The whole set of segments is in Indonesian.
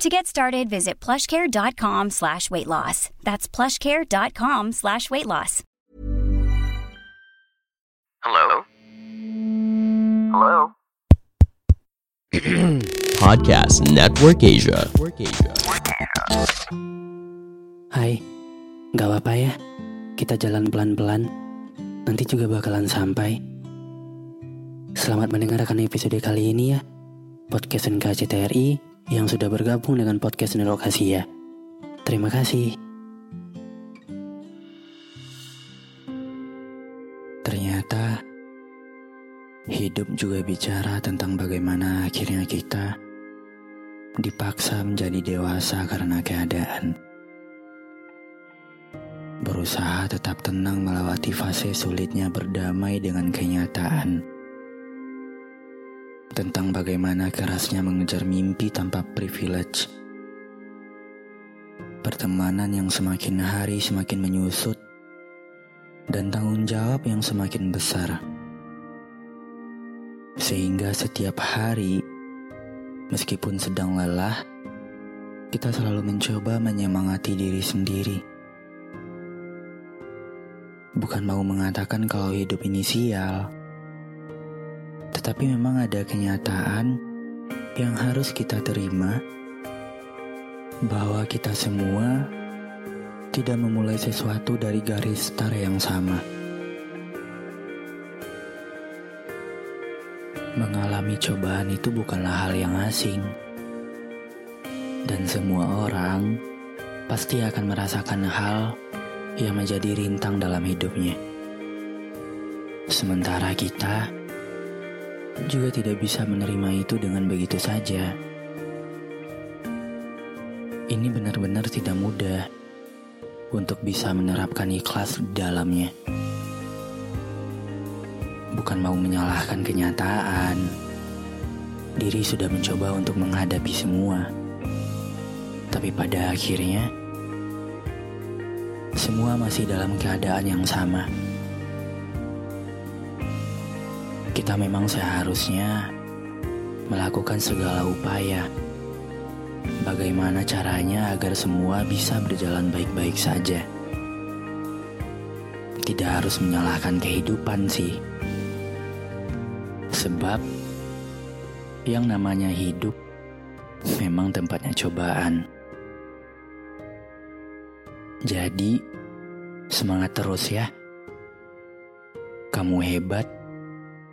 To get started, visit plushcare.com slash weight loss. That's plushcare.com slash weight loss. Hello? Hello? Podcast Network Asia. Hai, gak apa-apa ya. Kita jalan pelan-pelan. Nanti juga bakalan sampai. Selamat mendengarkan episode kali ini ya. Podcast NKCTRI yang sudah bergabung dengan podcast Nerokasia. Terima kasih. Ternyata hidup juga bicara tentang bagaimana akhirnya kita dipaksa menjadi dewasa karena keadaan. Berusaha tetap tenang melewati fase sulitnya berdamai dengan kenyataan. Tentang bagaimana kerasnya mengejar mimpi tanpa privilege. Pertemanan yang semakin hari semakin menyusut dan tanggung jawab yang semakin besar. Sehingga setiap hari, meskipun sedang lelah, kita selalu mencoba menyemangati diri sendiri. Bukan mau mengatakan kalau hidup ini sial, tetapi memang ada kenyataan yang harus kita terima bahwa kita semua tidak memulai sesuatu dari garis start yang sama. Mengalami cobaan itu bukanlah hal yang asing, dan semua orang pasti akan merasakan hal yang menjadi rintang dalam hidupnya. Sementara kita juga tidak bisa menerima itu dengan begitu saja. Ini benar-benar tidak mudah untuk bisa menerapkan ikhlas di dalamnya. Bukan mau menyalahkan kenyataan, diri sudah mencoba untuk menghadapi semua, tapi pada akhirnya semua masih dalam keadaan yang sama. Kita memang seharusnya melakukan segala upaya bagaimana caranya agar semua bisa berjalan baik-baik saja. Tidak harus menyalahkan kehidupan sih. Sebab yang namanya hidup memang tempatnya cobaan. Jadi, semangat terus ya. Kamu hebat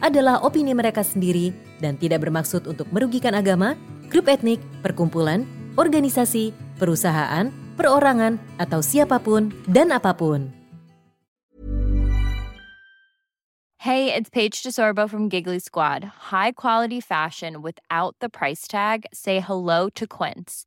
adalah opini mereka sendiri dan tidak bermaksud untuk merugikan agama, grup etnik, perkumpulan, organisasi, perusahaan, perorangan, atau siapa pun dan apa pun. Hey, it's Paige DeSorbo from Giggly Squad. High quality fashion without the price tag. Say hello to Quince.